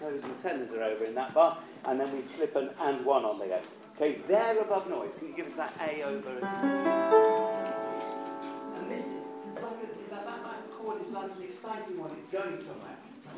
toes and tenors are over in that bar, and then we slip an and one on the go. Okay, there above noise. Can you give us that A over? And this is something that, that, that chord is like an exciting one. It's going somewhere. So,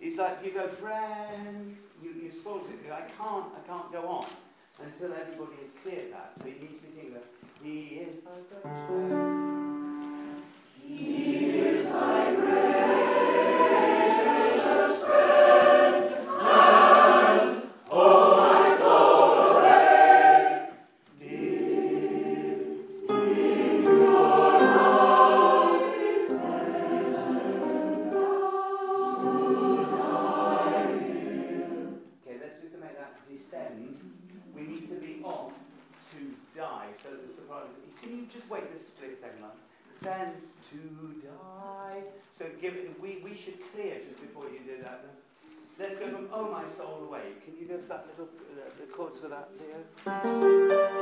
It's like you go, friend, you, you spoil it. You're I can't, I can't go on until everybody has cleared that. So you need to think that he is the He Us that little uh, the chords for that, Theo?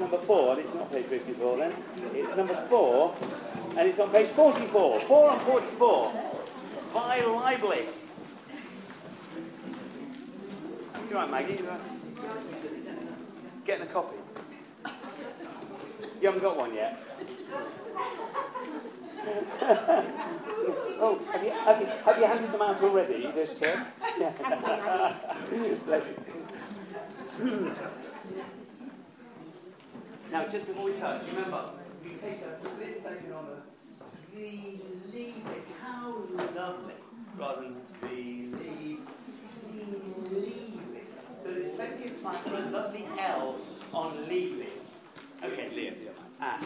It's number four, and it's not page 54 then. It's number four, and it's on page 44. Four on 44. By Lively. You right, Maggie? You right? Getting a copy? You haven't got one yet? oh, have you, have, you, have you handed them out already, this? Uh? Bless you. Now, just before we start, remember, we take a split second on the it, how lovely, rather than believe it. So there's plenty of time for a lovely L on leaving. Okay, Liam. Ah.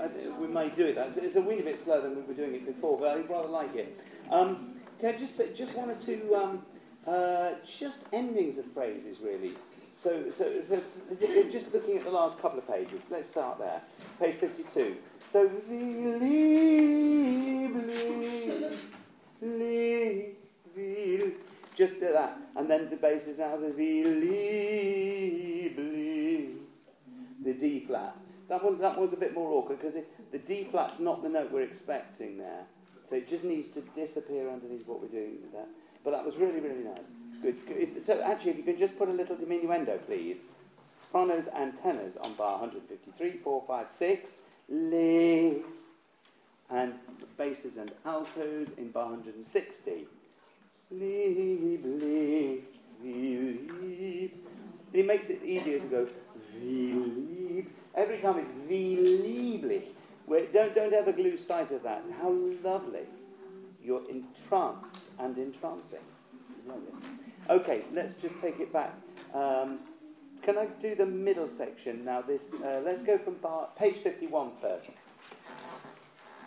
I we may do it. It's, it's a wee bit slower than we were doing it before, but I rather like it. Um, can I just say, just one or two, um, uh, just endings of phrases, really. So, so, so, just looking at the last couple of pages, let's start there. Page 52. So, just do that, and then the bass is out of the D flat. That one, that one's a bit more awkward because the D flat's not the note we're expecting there. So it just needs to disappear underneath what we're doing with that. But that was really, really nice. Good. So actually, if you can just put a little diminuendo, please. Sopranos and tenors on bar 153, 4, 5, 6. Le. And basses and altos in bar 160. Leave, leave, leave. It makes it easier to go leave. Every time it's leave. Don't, don't ever lose sight of that. How lovely. You're entranced and entrancing. Lovely. Okay, let's just take it back. Um, can I do the middle section now? This uh, let's go from bar, page 51 first.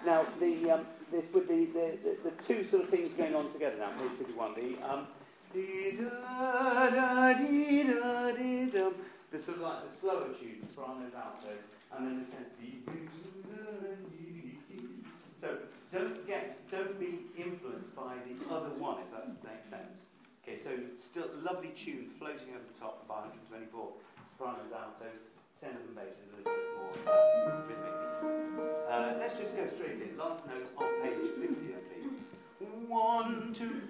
Now, the, um, this would be the, the, the, two sort of things going on together now. Page 51. The um, the sort of like the slower tunes, sopranos, altos, and then the tenth. So don't get, don't be influenced by the other one, if that makes sense. Okay, so still lovely tune floating over the top by 124 sopranos, altos, tenors and basses a little bit more rhythmic. Uh, let's just go straight in. Last note on page 50, please. One, two,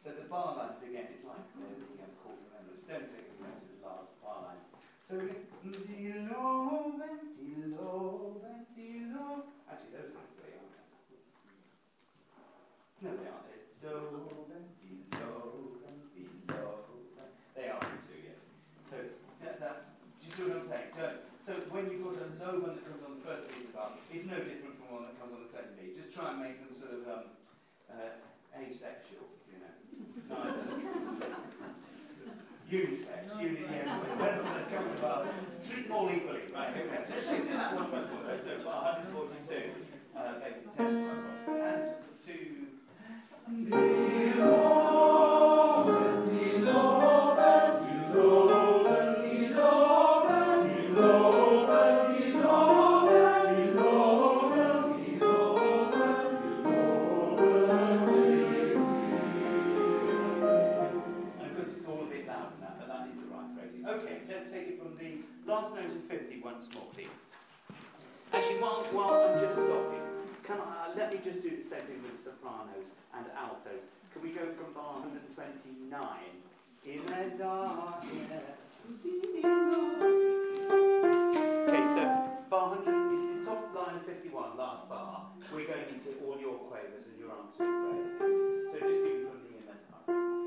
So the bar lines, again, it's like the you know, quarter. Don't take the notes as large bar lines. So we get dilo, dilo, dilo. Actually, those aren't the way are. No, they aren't. They're do, dilo, dilo. They are too, yes. So that, that, do you see what I'm saying? So when you've got a low one that comes on the first beat of the bar, it's no different from one that comes on the second beat. Just try and make them sort of um, uh, asexual. Nice. Unisex, uni, yeah, a couple of. Treat them all equally. Right. Let's just do that one by. So, 142. Uh, thanks, 10 And two. Dear Me just do the same thing with sopranos and altos. Can we go from bar 129? In the dark, Okay, so bar 100 is the top line of 51, last bar. We're going into all your quavers and your answering phrases. So just give me from the in the dark.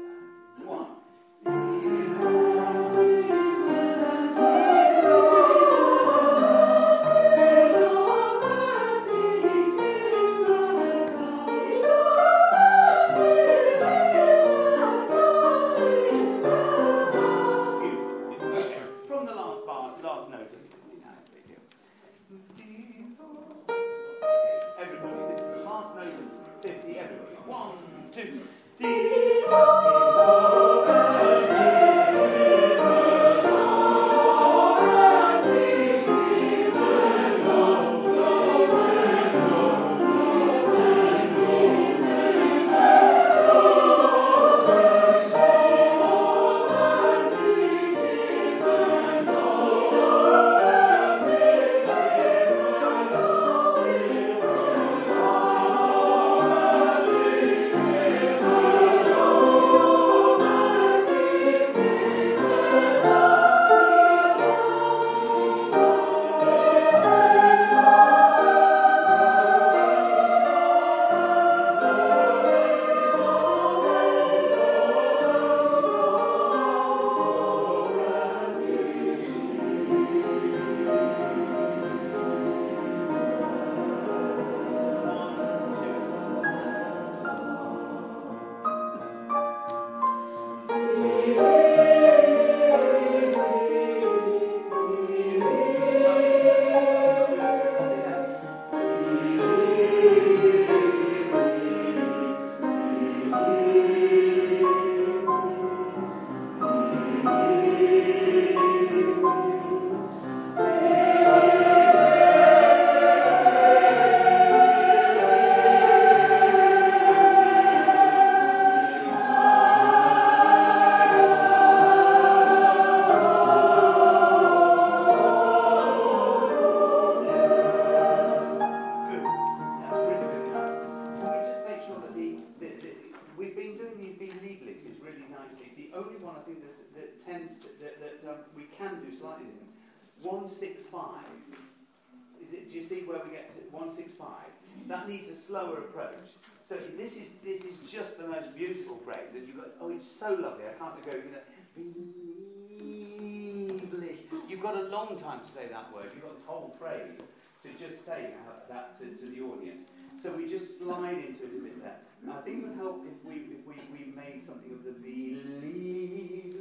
You've got a long time to say that word. You've got this whole phrase to just say that- to, to the audience. So we just slide into it a bit there. I think it would help if we if we, we made something of the believely,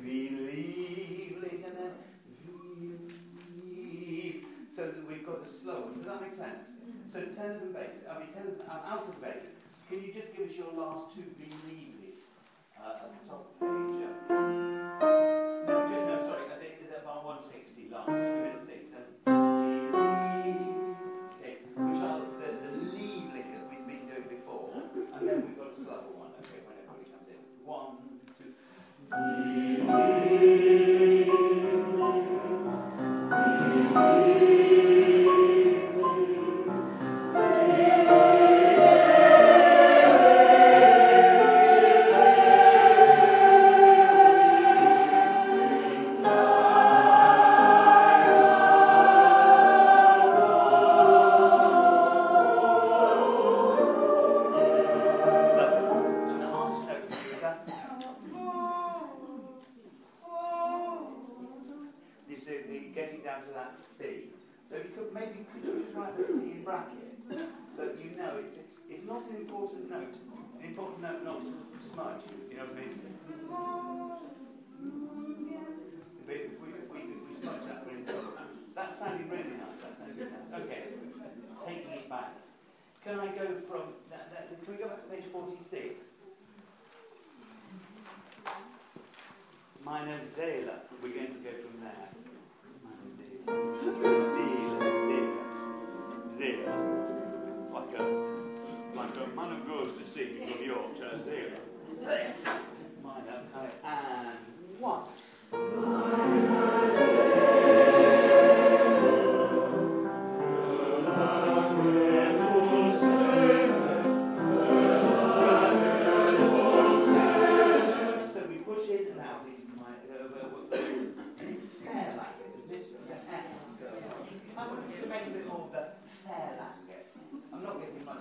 believely, and then believe, so that we've got a slow one. Does that make sense? So tenors and basses, I mean tenors and altos and basses. Can you just give us your last two believely top page? yeah? No, no, sorry, I think that bar 160 last. And okay, which the, the lead lick that we've been doing before, and then we've got a slower one, okay, when everybody comes in. One, two.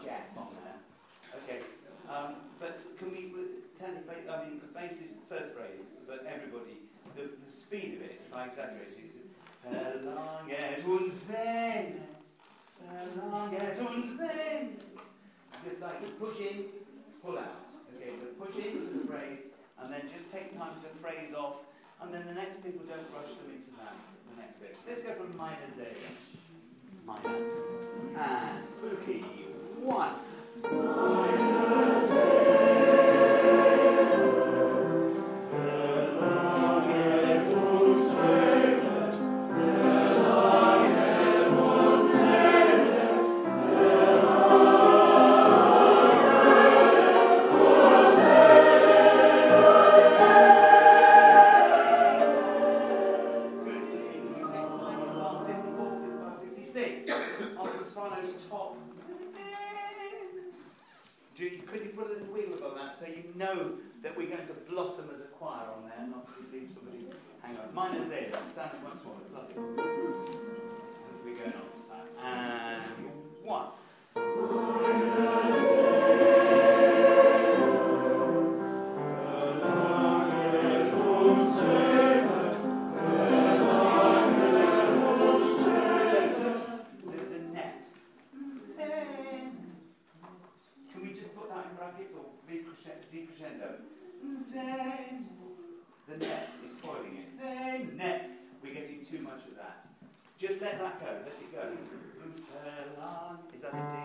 there. Okay, um, but can we tend to make, I mean, the base is the first phrase, but everybody, the, the speed of it, I exaggerate it, Verlanget uns sehen, verlanget uns sehen. Just like push in, pull out. Okay, so push into the phrase, and then just take time to phrase off, and then the next people don't rush them into that, the next bit. Let's go from minor Z. Minor. And spooky one. that go. Let it go. Is that?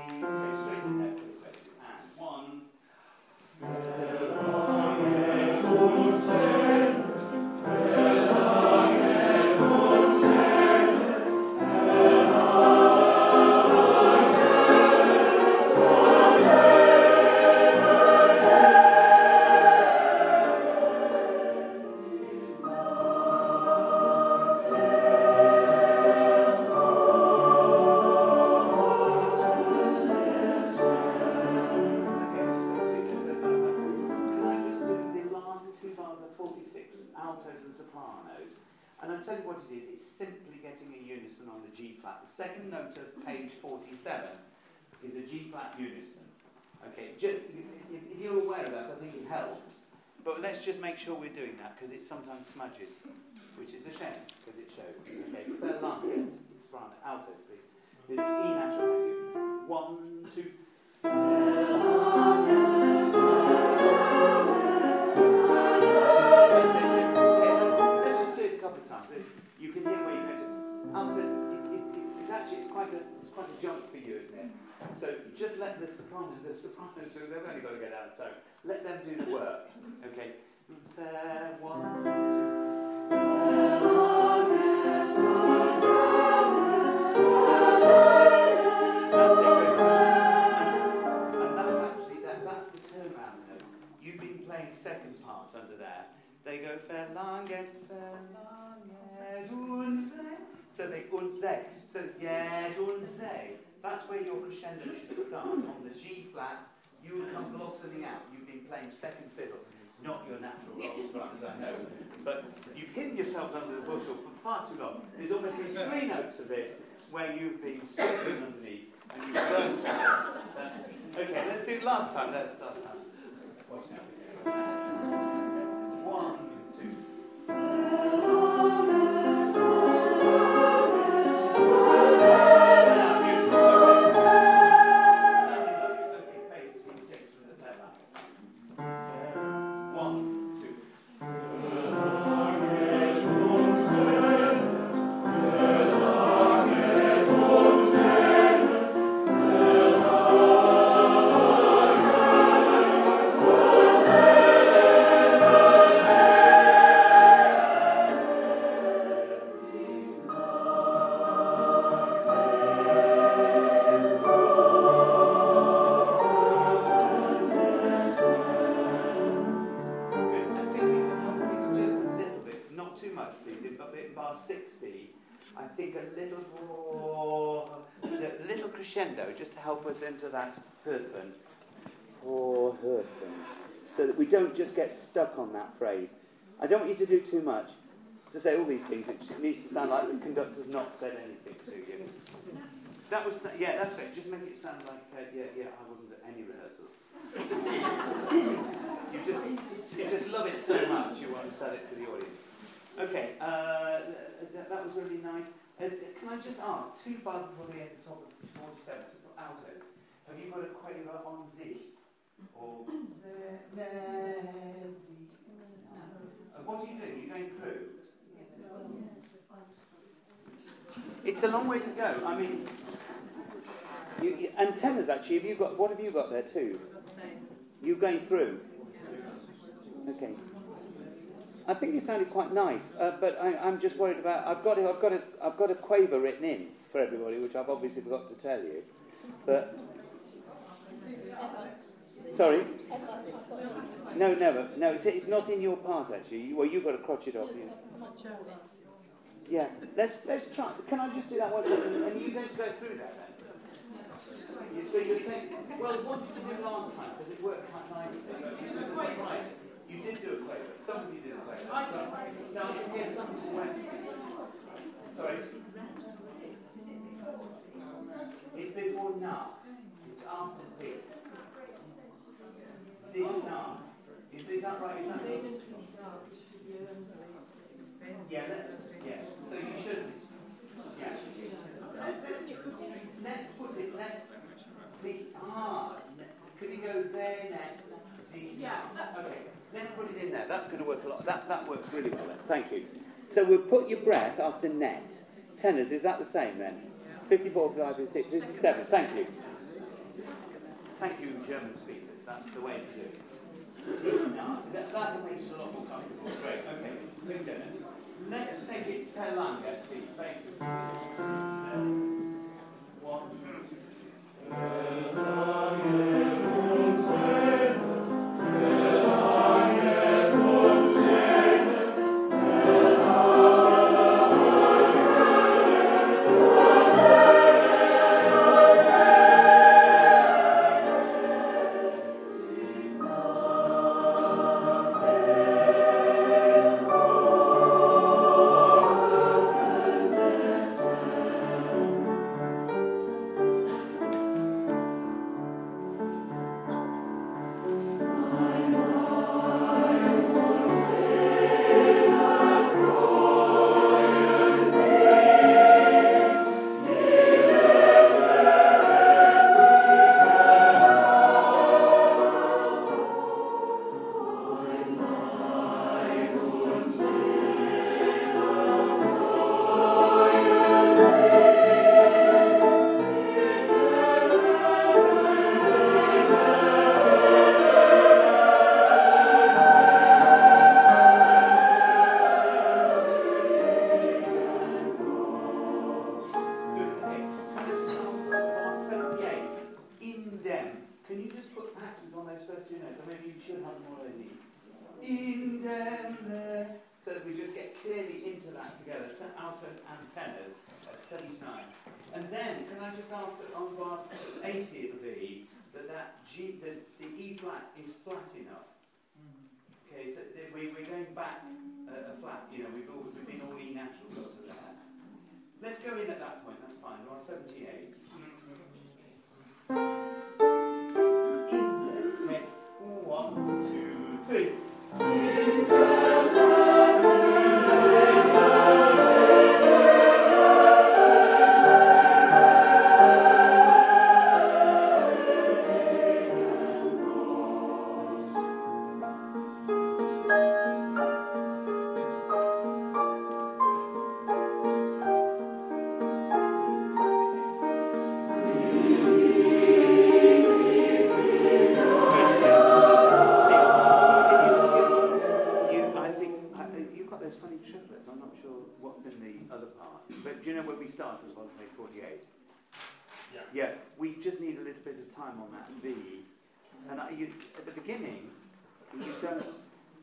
Crescendo, just to help us into that Höfen. For Höfen. So that we don't just get stuck on that phrase. I don't want you to do too much. To say all these things, it just needs to sound like the conductor's not said anything to you. That was, yeah, that's right. Just make it sound like, uh, yeah, yeah, I wasn't at any rehearsals. you just, you just love it so much, you want to sell it to the audience. Okay, uh, that, that was really nice. Uh, can I just ask, two bars before the end, the top of 47, altos, have you got a quaver on Z? Or Z, Z, Z? Uh, what are you doing? Are you going through? It's a long way to go. I mean, you, you, and tenors actually. Have you got? What have you got there too? You going through? Okay. I think it sounded quite nice, uh, but I, am just worried about. I've got, I've got, a, I've got a quaver written in for everybody, which I've obviously forgot to tell you. But sorry. No, never. No, it's, it's not in your part actually. Well, you've got to crotch it off. You. Yeah, let's let's try. Can I just do that one? And you going to go through that then? So you're saying, well, what did you do last time? Because it worked quite nicely. This was a surprise. You did do a quaver. Some of you did a quaver. So, now I can hear some people went. Sorry. It's before now. It's after Z. Z now. Is, is that right? Is that this? Yeah, let, yeah. So you should. Yeah. Let's, let's, let's put it. Let's see. Ah, could you go there next? See. Yeah. Okay. Let's put it in there. That's going to work a lot. Really well. Then. Thank you. So we'll put your breath after net. Tenors, is that the same then? 54, 5, and 6, 57. Thank you. Thank you, German speakers. That's the way to do it. That, that makes a lot more comfortable. Great. Okay. Let's take it per langue, please. Basics. One, two. need a little bit of time on that V. And you, at the beginning, you don't.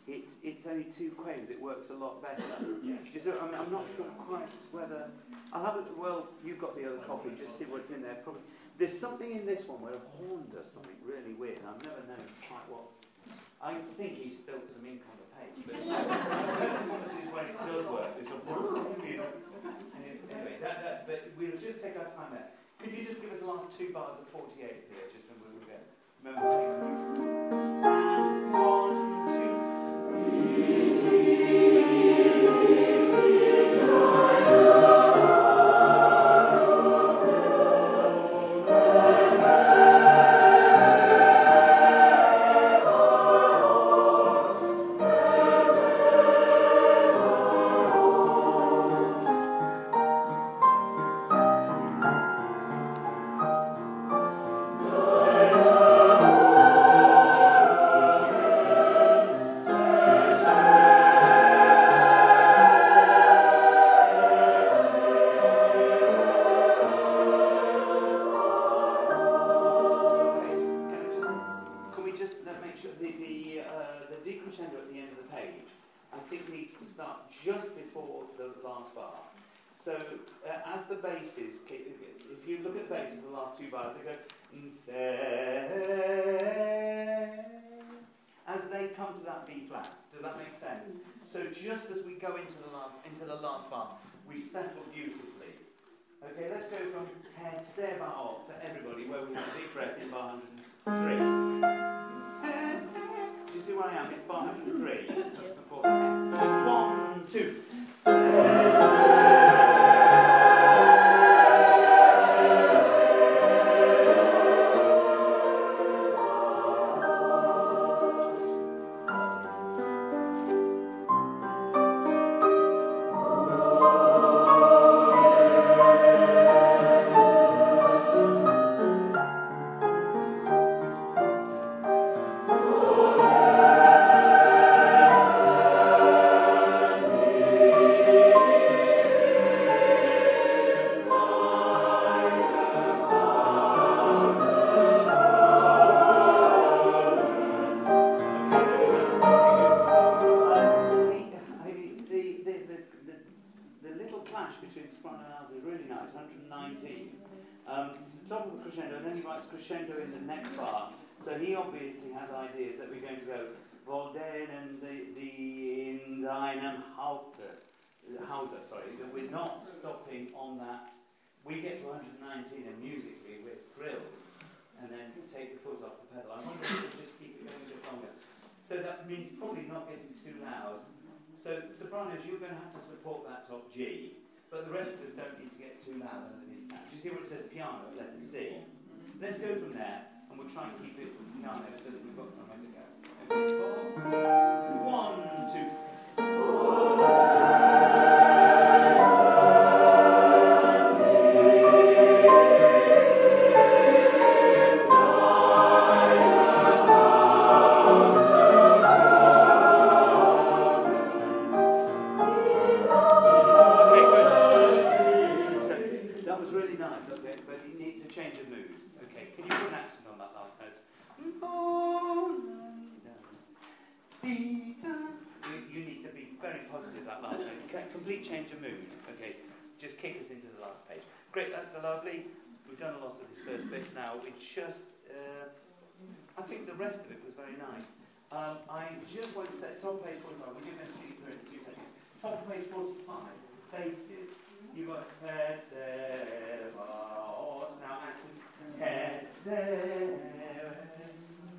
It, it's only two quays. It works a lot better. So I'm, I'm, not sure quite whether I'll have it. Well, you've got the other copy. Just see what's in there. Probably there's something in this one where a horn does something really weird. I've never known quite what. I think he spilled some ink on the page. But certain promises when it does work. It's a you know. Anyway, that, that, but we'll just take our time there. Could you just give us the last two bars of 48 here, just and we'll get remember just as we go into the last into the last bar, we settle beautifully. Okay, let's go from head Zebaoth for everybody, where we have a deep breath in bar 103. Head se- Do you see where I am? It's bar 103. That's before the head. One, two. Underneath that. Do you see what it says piano, letter C? Let's go from there, and we'll try and keep it piano so that we've got somewhere to go. Okay, four, one, two. Page 45, faces. You've got head, now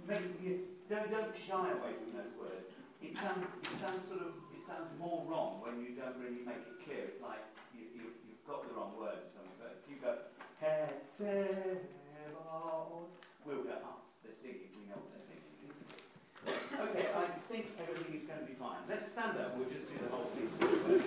Make you don't don't shy away from those words. It sounds it sounds sort of it sounds more wrong when you don't really make it clear. It's like you, you you've got the wrong words or something. But if you go head, we'll go oh they're singing. We know what they're singing. Okay, I think everything is going to be fine. Let's stand up. We'll just do the whole thing.